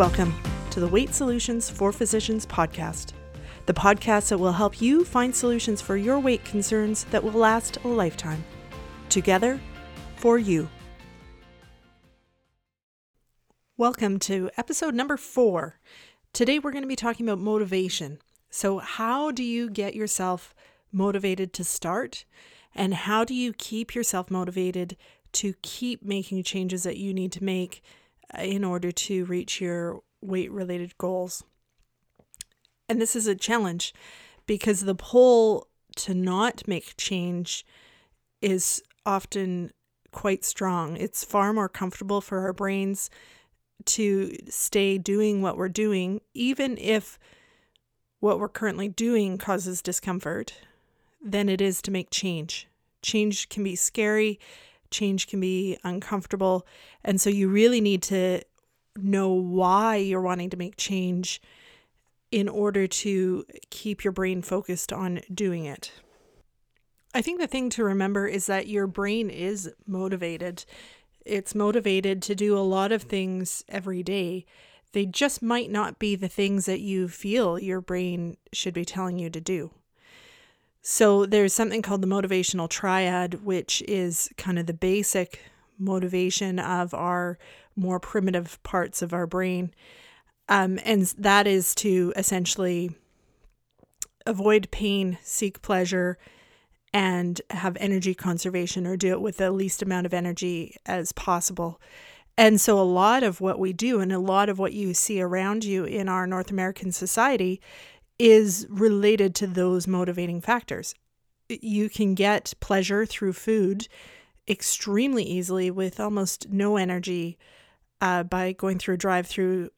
Welcome to the Weight Solutions for Physicians podcast, the podcast that will help you find solutions for your weight concerns that will last a lifetime. Together, for you. Welcome to episode number four. Today, we're going to be talking about motivation. So, how do you get yourself motivated to start? And how do you keep yourself motivated to keep making changes that you need to make in order to reach your weight related goals? And this is a challenge because the pull to not make change is often quite strong. It's far more comfortable for our brains to stay doing what we're doing, even if what we're currently doing causes discomfort, than it is to make change. Change can be scary, change can be uncomfortable. And so you really need to know why you're wanting to make change in order to keep your brain focused on doing it. I think the thing to remember is that your brain is motivated. It's motivated to do a lot of things every day. They just might not be the things that you feel your brain should be telling you to do. So there's something called the motivational triad, which is kind of the basic motivation of our more primitive parts of our brain. Um, and that is to essentially avoid pain, seek pleasure, and have energy conservation or do it with the least amount of energy as possible. And so, a lot of what we do and a lot of what you see around you in our North American society is related to those motivating factors. You can get pleasure through food extremely easily with almost no energy uh, by going through a drive through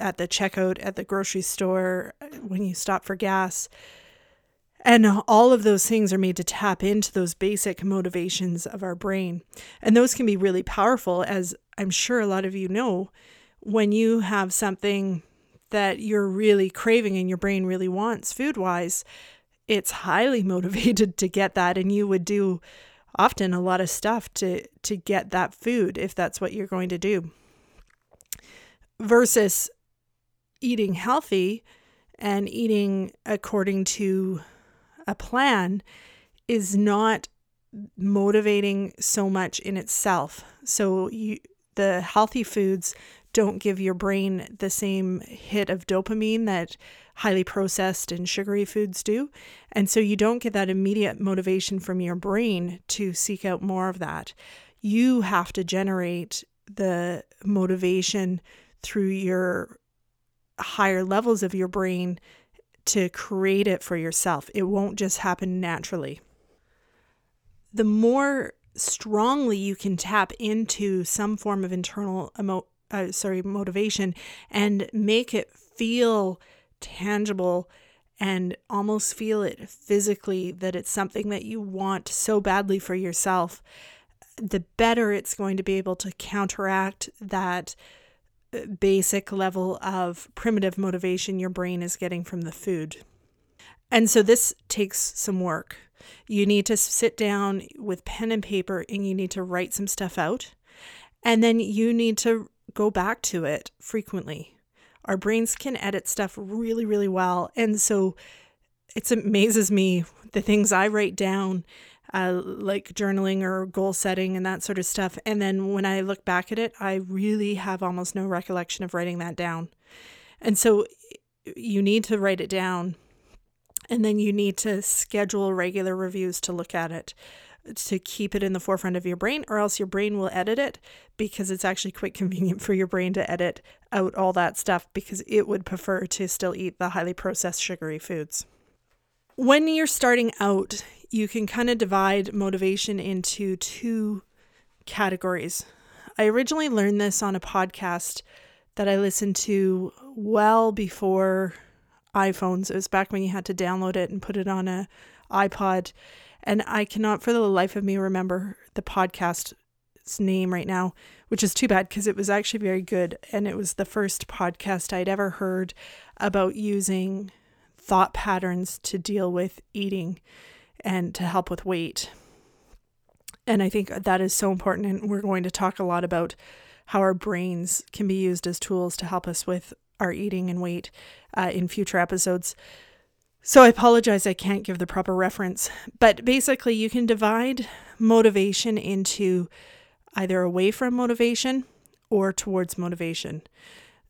at the checkout at the grocery store when you stop for gas. And all of those things are made to tap into those basic motivations of our brain. And those can be really powerful, as I'm sure a lot of you know, when you have something that you're really craving and your brain really wants food wise, it's highly motivated to get that. And you would do often a lot of stuff to, to get that food if that's what you're going to do. Versus eating healthy and eating according to a plan is not motivating so much in itself. So you the healthy foods don't give your brain the same hit of dopamine that highly processed and sugary foods do. And so you don't get that immediate motivation from your brain to seek out more of that. You have to generate the motivation through your higher levels of your brain to create it for yourself. It won't just happen naturally. The more strongly you can tap into some form of internal emo- uh, sorry motivation and make it feel tangible and almost feel it physically that it's something that you want so badly for yourself the better it's going to be able to counteract that uh, basic level of primitive motivation your brain is getting from the food and so this takes some work you need to sit down with pen and paper and you need to write some stuff out. And then you need to go back to it frequently. Our brains can edit stuff really, really well. And so it amazes me the things I write down, uh, like journaling or goal setting and that sort of stuff. And then when I look back at it, I really have almost no recollection of writing that down. And so you need to write it down and then you need to schedule regular reviews to look at it to keep it in the forefront of your brain, or else your brain will edit it because it's actually quite convenient for your brain to edit out all that stuff because it would prefer to still eat the highly processed sugary foods. When you're starting out, you can kind of divide motivation into two categories. I originally learned this on a podcast that I listened to well before iPhones. It was back when you had to download it and put it on a iPod. And I cannot for the life of me remember the podcast's name right now, which is too bad because it was actually very good. And it was the first podcast I'd ever heard about using thought patterns to deal with eating and to help with weight. And I think that is so important. And we're going to talk a lot about how our brains can be used as tools to help us with our eating and weight uh, in future episodes. So I apologize, I can't give the proper reference. But basically, you can divide motivation into either away from motivation or towards motivation.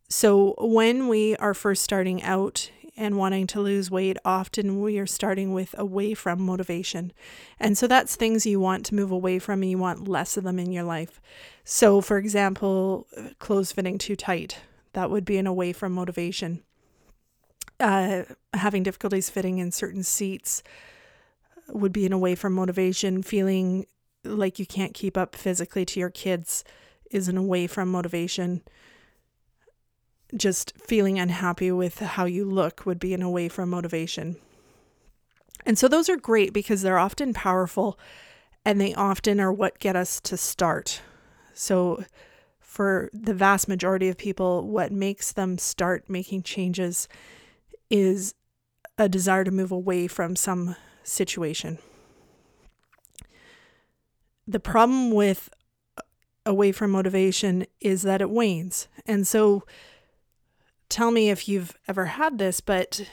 So when we are first starting out and wanting to lose weight, often we are starting with away from motivation. And so that's things you want to move away from and you want less of them in your life. So, for example, clothes fitting too tight, that would be an away from motivation uh, having difficulties fitting in certain seats would be an away from motivation. Feeling like you can't keep up physically to your kids is an away from motivation. Just feeling unhappy with how you look would be an away from motivation. And so those are great because they're often powerful and they often are what get us to start. So, for the vast majority of people, what makes them start making changes is a desire to move away from some situation. The problem with uh, away from motivation is that it wanes. And so tell me if you've ever had this, but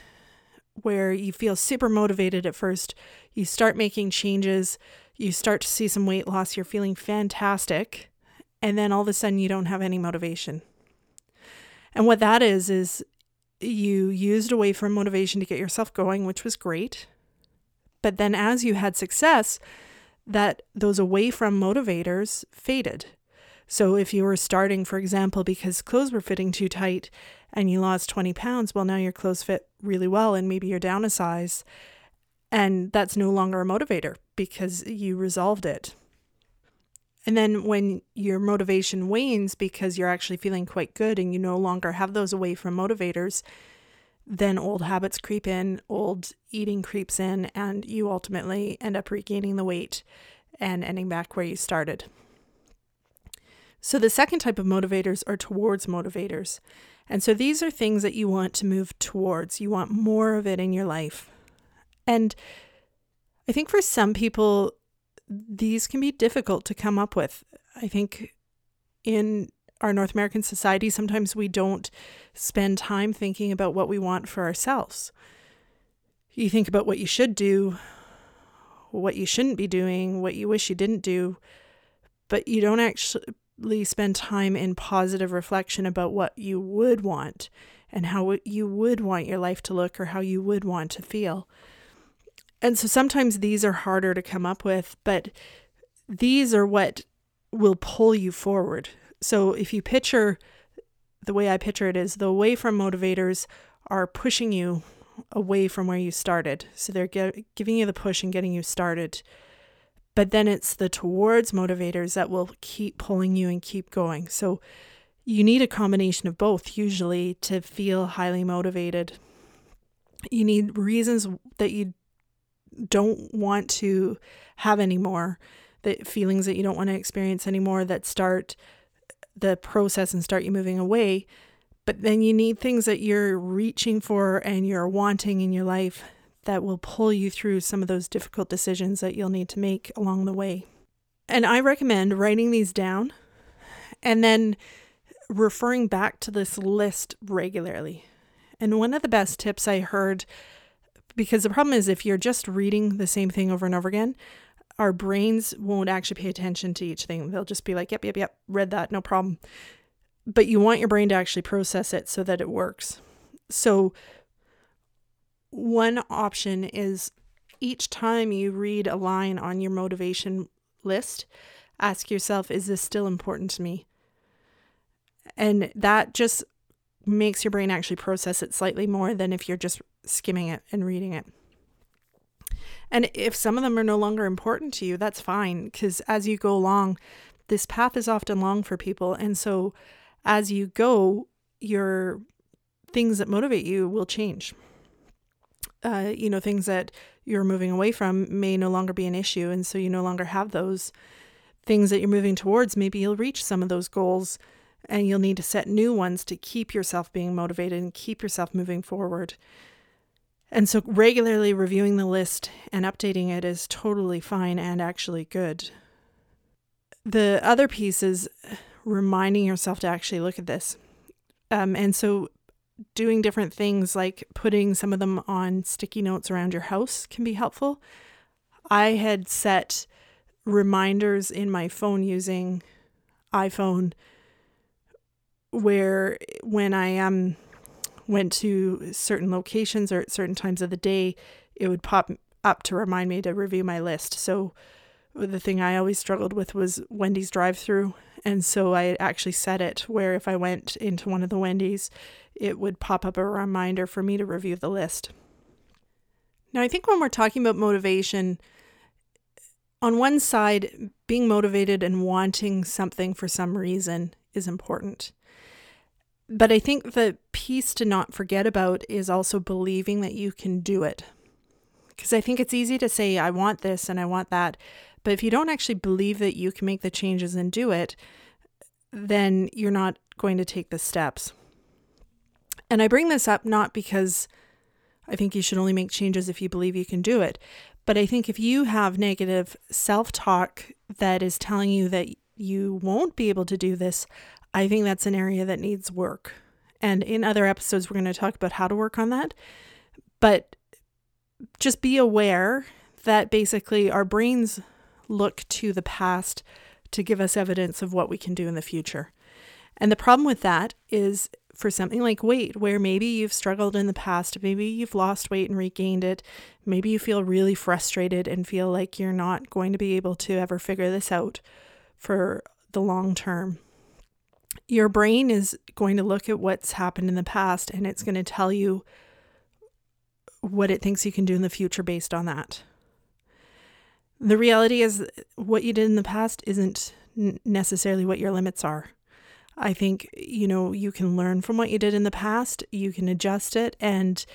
where you feel super motivated at first, you start making changes, you start to see some weight loss, you're feeling fantastic, and then all of a sudden you don't have any motivation. And what that is, is you used a away from motivation to get yourself going, which was great. But then as you had success, that those away from motivators faded. So if you were starting, for example, because clothes were fitting too tight and you lost 20 pounds, well, now your clothes fit really well and maybe you're down a size. And that's no longer a motivator because you resolved it. And then when your motivation wanes because you're actually feeling quite good and you no longer have those away from motivators, then old habits creep in, old eating creeps in, and you ultimately end up regaining the weight and ending back where you started. So, the second type of motivators are towards motivators. And so, these are things that you want to move towards. You want more of it in your life. And I think for some people, these can be difficult to come up with. I think in our North American society, sometimes we don't spend time thinking about what we want for ourselves. You think about what you should do, what you shouldn't be doing, what you wish you didn't do, but you don't actually spend time in positive reflection about what you would want and how you would want your life to look or how you would want to feel. And so sometimes these are harder to come up with, but these are what will pull you forward. So if you picture the way I picture it is the away from motivators are pushing you away from where you started. So they're ge- giving you the push and getting you started. But then it's the towards motivators that will keep pulling you and keep going. So you need a combination of both usually to feel highly motivated. You need reasons that you don't want to have anymore, the feelings that you don't want to experience anymore that start the process and start you moving away. But then you need things that you're reaching for and you're wanting in your life that will pull you through some of those difficult decisions that you'll need to make along the way. And I recommend writing these down and then referring back to this list regularly. And one of the best tips I heard because the problem is if you're just reading the same thing over and over again, our brains won't actually pay attention to each thing. They'll just be like, yep, yep, yep, read that, no problem. But you want your brain to actually process it so that it works. So, one option is each time you read a line on your motivation list, ask yourself, is this still important to me? And that just makes your brain actually process it slightly more than if you're just skimming it and reading it. And if some of them are no longer important to you, that's fine because as you go along, this path is often long for people. And so as you go, your things that motivate you will change. Uh, you know, things that you're moving away from may no longer be an issue. And so you no longer have those things that you're moving towards. Maybe you'll reach some of those goals and you'll need to set new ones to keep yourself being motivated and keep yourself moving forward. And so, regularly reviewing the list and updating it is totally fine and actually good. The other piece is reminding yourself to actually look at this. Um, and so, doing different things like putting some of them on sticky notes around your house can be helpful. I had set reminders in my phone using iPhone where when I um went to certain locations or at certain times of the day, it would pop up to remind me to review my list. So the thing I always struggled with was Wendy's drive through. And so I actually set it where if I went into one of the Wendy's, it would pop up a reminder for me to review the list. Now, I think when we're talking about motivation, on one side, being motivated and wanting something for some reason is important. But I think the piece to not forget about is also believing that you can do it. Because I think it's easy to say, I want this and I want that. But if you don't actually believe that you can make the changes and do it, then you're not going to take the steps. And I bring this up not because I think you should only make changes if you believe you can do it, but I think if you have negative self talk that is telling you that you won't be able to do this, I think that's an area that needs work. And in other episodes, we're going to talk about how to work on that. But just be aware that basically our brains look to the past to give us evidence of what we can do in the future. And the problem with that is for something like weight, where maybe you've struggled in the past, maybe you've lost weight and regained it, maybe you feel really frustrated and feel like you're not going to be able to ever figure this out for the long term. Your brain is going to look at what's happened in the past and it's going to tell you what it thinks you can do in the future based on that. The reality is, what you did in the past isn't necessarily what your limits are. I think, you know, you can learn from what you did in the past, you can adjust it, and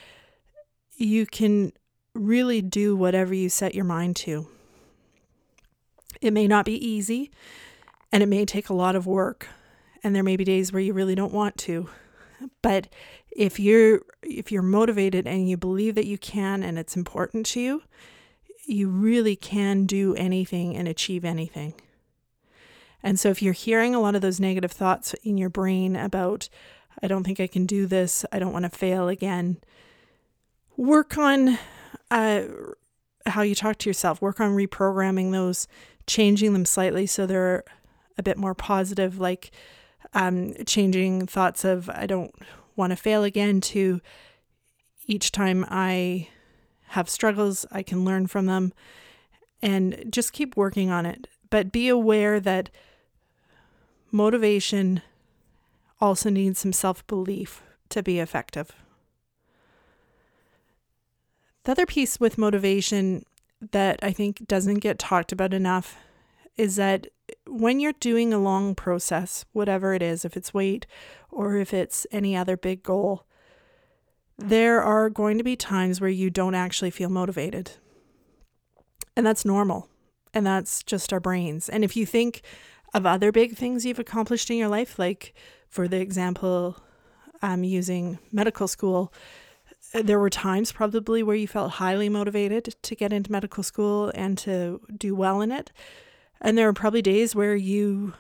you can really do whatever you set your mind to. It may not be easy and it may take a lot of work, and there may be days where you really don't want to. But if you're if you're motivated and you believe that you can and it's important to you, you really can do anything and achieve anything. And so if you're hearing a lot of those negative thoughts in your brain about, I don't think I can do this, I don't want to fail again, work on uh, how you talk to yourself, work on reprogramming those, changing them slightly so they're a bit more positive, like um, changing thoughts of, I don't want to fail again to each time I have struggles, I can learn from them and just keep working on it. But be aware that motivation also needs some self belief to be effective. The other piece with motivation that I think doesn't get talked about enough is that when you're doing a long process, whatever it is, if it's weight or if it's any other big goal, there are going to be times where you don't actually feel motivated. And that's normal. And that's just our brains. And if you think of other big things you've accomplished in your life, like for the example, um, using medical school, there were times probably where you felt highly motivated to get into medical school and to do well in it. And there were probably days where you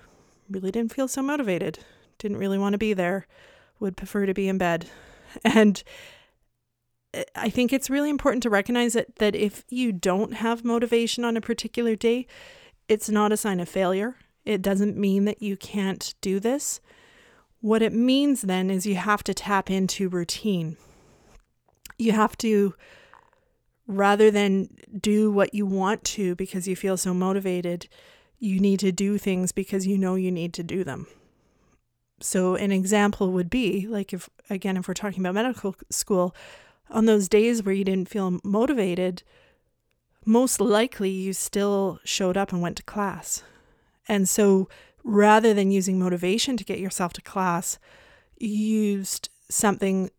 really didn't feel so motivated, didn't really want to be there, would prefer to be in bed. And eh, I think it's really important to recognize that, that if you don't have motivation on a particular day, it's not a sign of failure. It doesn't mean that you can't do this. What it means then is you have to tap into routine. You have to, rather than do what you want to because you feel so motivated, you need to do things because you know you need to do them. So, an example would be like if, again, if we're talking about medical school, on those days where you didn't feel motivated, most likely you still showed up and went to class. And so rather than using motivation to get yourself to class, you used something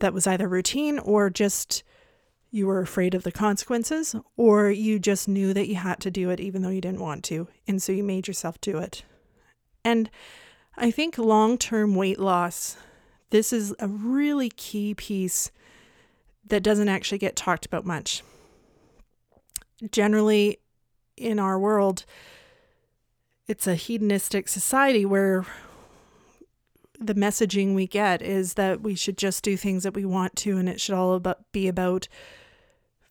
that was either routine or just you were afraid of the consequences, or you just knew that you had to do it even though you didn't want to. And so you made yourself do it. And I think long term weight loss, this is a really key piece that doesn't actually get talked about much. Generally, in our world, it's a hedonistic society where the messaging we get is that we should just do things that we want to and it should all about, be about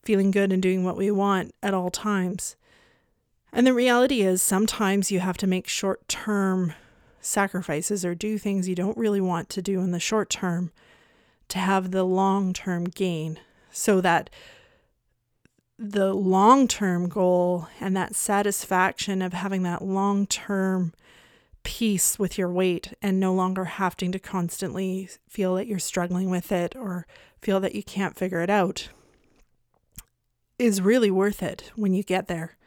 feeling good and doing what we want at all times. And the reality is sometimes you have to make short-term sacrifices or do things you don't really want to do in the short term to have the long-term gain so that the long-term goal and that satisfaction of having that long-term peace with your weight and no longer having to constantly feel that you're struggling with it or feel that you can't figure it out is really worth it when you get there.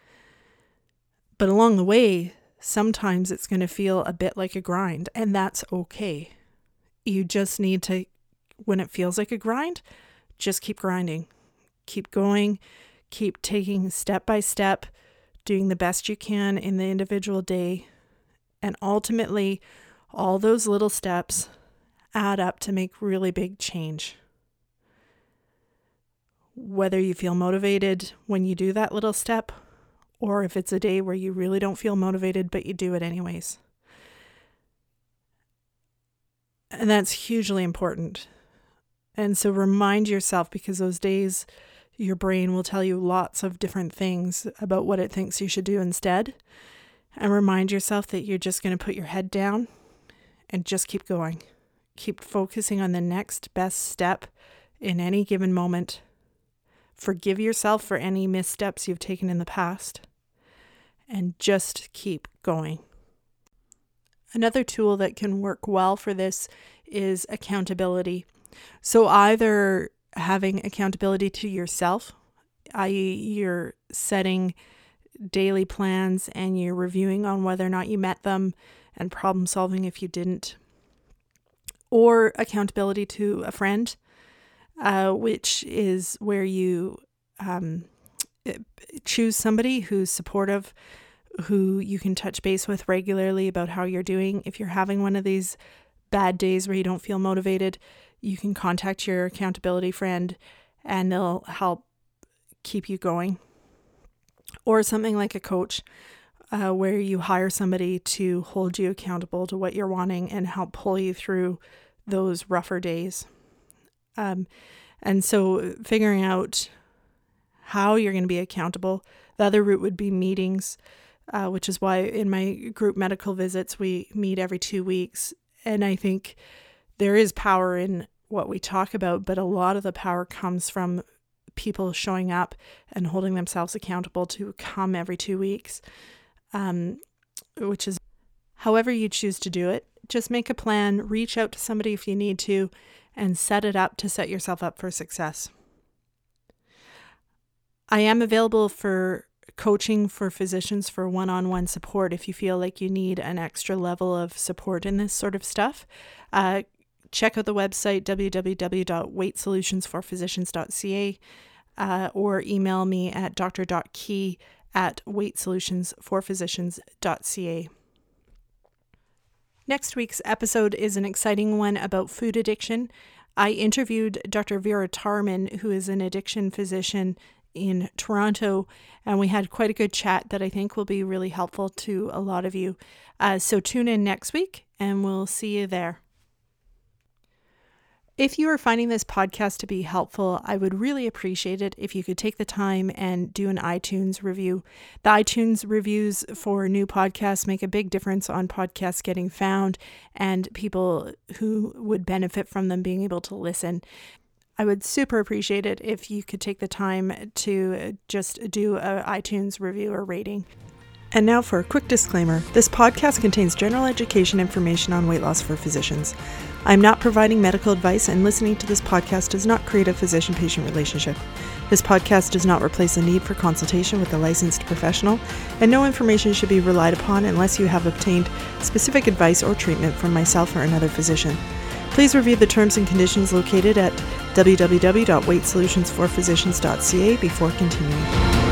But along the way, sometimes it's going to feel a bit like a grind, and that's okay. You just need to, when it feels like a grind, just keep grinding, keep going, keep taking step by step, doing the best you can in the individual day and ultimately, all those little steps add up to make really big change. Whether you feel motivated when you do that little step, or if it's a day where you really don't feel motivated, but you do it anyways. And that's hugely important. And so remind yourself because those days your brain will tell you lots of different things about what it thinks you should do instead and remind yourself that you're just going to put your head down and just keep going. Keep focusing on the next best step in any given moment. Forgive yourself for any missteps you've taken in the past and just keep going. Another tool that can work well for this is accountability. So, either having accountability to yourself, i.e., you're setting daily plans and you're reviewing on whether or not you met them and problem solving if you didn't, or accountability to a friend, uh, which is where you um, choose somebody who's supportive, who you can touch base with regularly about how you're doing. If you're having one of these bad days where you don't feel motivated, you can contact your accountability friend and they'll help keep you going or something like a coach uh, where you hire somebody to hold you accountable to what you're wanting and help pull you through those rougher days. Um, and so figuring out how you're going to be accountable. The other route would be meetings, uh, which is why in my group medical visits, we meet every two weeks. And I think there is power in what we talk about, but a lot of the power comes from people showing up and holding themselves accountable to come every two weeks, um, which is however you choose to do it. Just make a plan, reach out to somebody if you need to, and set it up to set yourself up for success. I am available for coaching for physicians for one on one support if you feel like you need an extra level of support in this sort of stuff. Uh, check out the website www.weightsolutionsforphysicians.ca uh, or email me at dr.key at weightsolutionsforphysicians.ca. Next week's episode is an exciting one about food addiction. I interviewed Dr. Vera Tarman, who is an addiction physician in Toronto, and we had quite a good chat that I think will be really helpful to a lot of you. Uh, so tune in next week, and we'll see you there. If you are finding this podcast to be helpful, I would really appreciate it if you could take the time and do an iTunes review. The iTunes reviews for new podcasts make a big difference on podcasts getting found and people who would benefit from them being able to listen. I would super appreciate it if you could take the time to just do a iTunes review or rating. And now for a quick disclaimer this podcast contains general education information on weight loss for physicians. I am not providing medical advice, and listening to this podcast does not create a physician patient relationship. This podcast does not replace a need for consultation with a licensed professional, and no information should be relied upon unless you have obtained specific advice or treatment from myself or another physician. Please review the terms and conditions located at www.weightsolutionsforphysicians.ca before continuing.